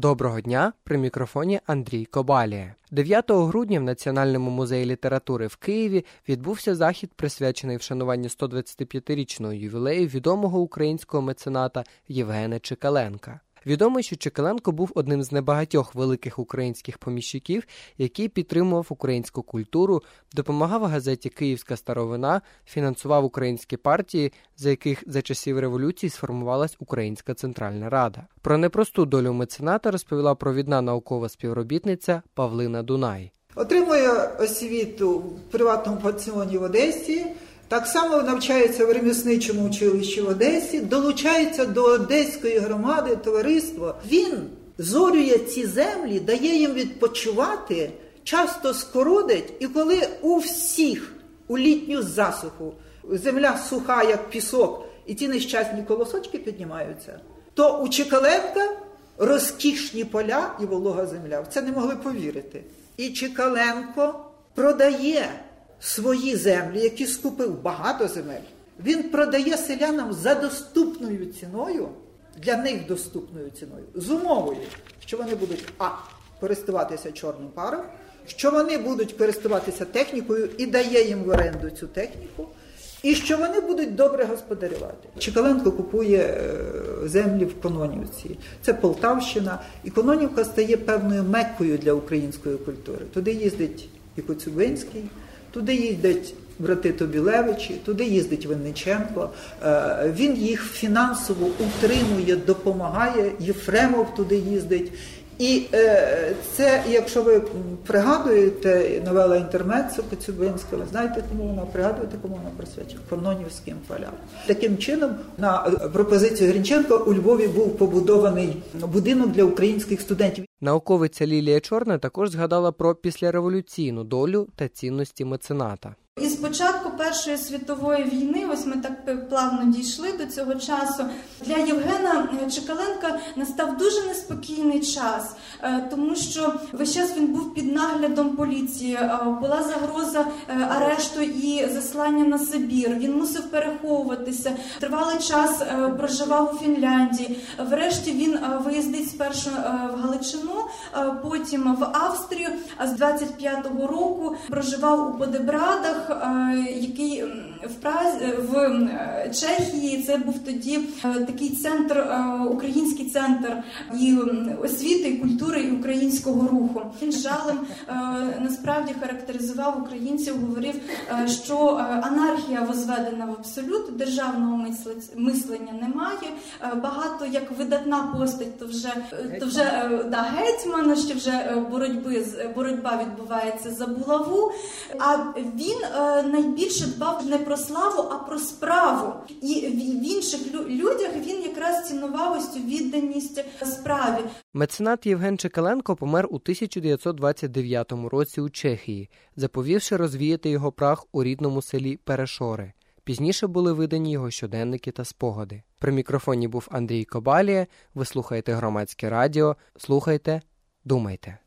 Доброго дня при мікрофоні Андрій Кобалія. 9 грудня в Національному музеї літератури в Києві відбувся захід, присвячений вшануванню 125-річного ювілею відомого українського мецената Євгена Чекаленка. Відомо, що Чекаленко був одним з небагатьох великих українських поміщиків, який підтримував українську культуру, допомагав газеті Київська старовина, фінансував українські партії, за яких за часів революції сформувалась Українська Центральна Рада. Про непросту долю мецената розповіла провідна наукова співробітниця Павлина Дунай. Отримує освіту в приватному пансіоні в Одесі. Так само навчається в ремісничому училищі в Одесі, долучається до Одеської громади, товариства. Він зорює ці землі, дає їм відпочивати, часто скородить, і коли у всіх у літню засуху земля суха, як пісок, і ті нещасні колосочки піднімаються, то у Чекаленка розкішні поля і волога земля. В це не могли повірити. І Чекаленко продає свої землі, які скупив багато земель, він продає селянам за доступною ціною, для них доступною ціною, з умовою, що вони будуть а. користуватися чорним паром, що вони будуть користуватися технікою і дає їм в оренду цю техніку. І що вони будуть добре господарювати. Чекаленко купує е, землі в Кононівці. Це Полтавщина, і Кононівка стає певною меккою для української культури. Туди їздить і Коцюбинський, Туди їздять брати Тобілевичі, туди їздить Винниченко. Е, він їх фінансово утримує, допомагає. Єфремов туди їздить. І е, це, якщо ви пригадуєте новела інтермецу Коцюбинська, ви знаєте, кому вона пригадуєте, кому вона присвячена? Кононівським полям. Таким чином, на пропозицію Грінченка у Львові був побудований будинок для українських студентів. Науковиця Лілія Чорна також згадала про післяреволюційну долю та цінності мецената. І початку Першої світової війни, ось ми так плавно дійшли до цього часу. Для Євгена Чекаленка настав дуже неспокійний час, е, тому що весь час він був під наглядом поліції. Е, була загроза е, арешту і заслання на Сибір. Він мусив переховуватися. Тривалий час проживав у Фінляндії. Врешті він виїздить спершу в Галичину, потім в Австрію. А з 25-го року проживав у Подебрадах. Е, який в Празі в е, Чехії це був тоді е, такий центр, український центр і освіти, і культури і українського руху. Він з жалем насправді характеризував українців, говорив, що анархія возведена в абсолют, державного мислення немає. Багато як видатна постать, то вже то вже да, гетьмана, що вже боротьби боротьба відбувається за булаву. А він Е, найбільше дбав не про славу, а про справу. І в інших людях він якраз цінував ось цю відданість справі. Меценат Євген Чекаленко помер у 1929 році у Чехії, заповівши розвіяти його прах у рідному селі Перешори. Пізніше були видані його щоденники та спогади. При мікрофоні був Андрій Кобалія. Ви слухаєте громадське радіо. Слухайте, думайте.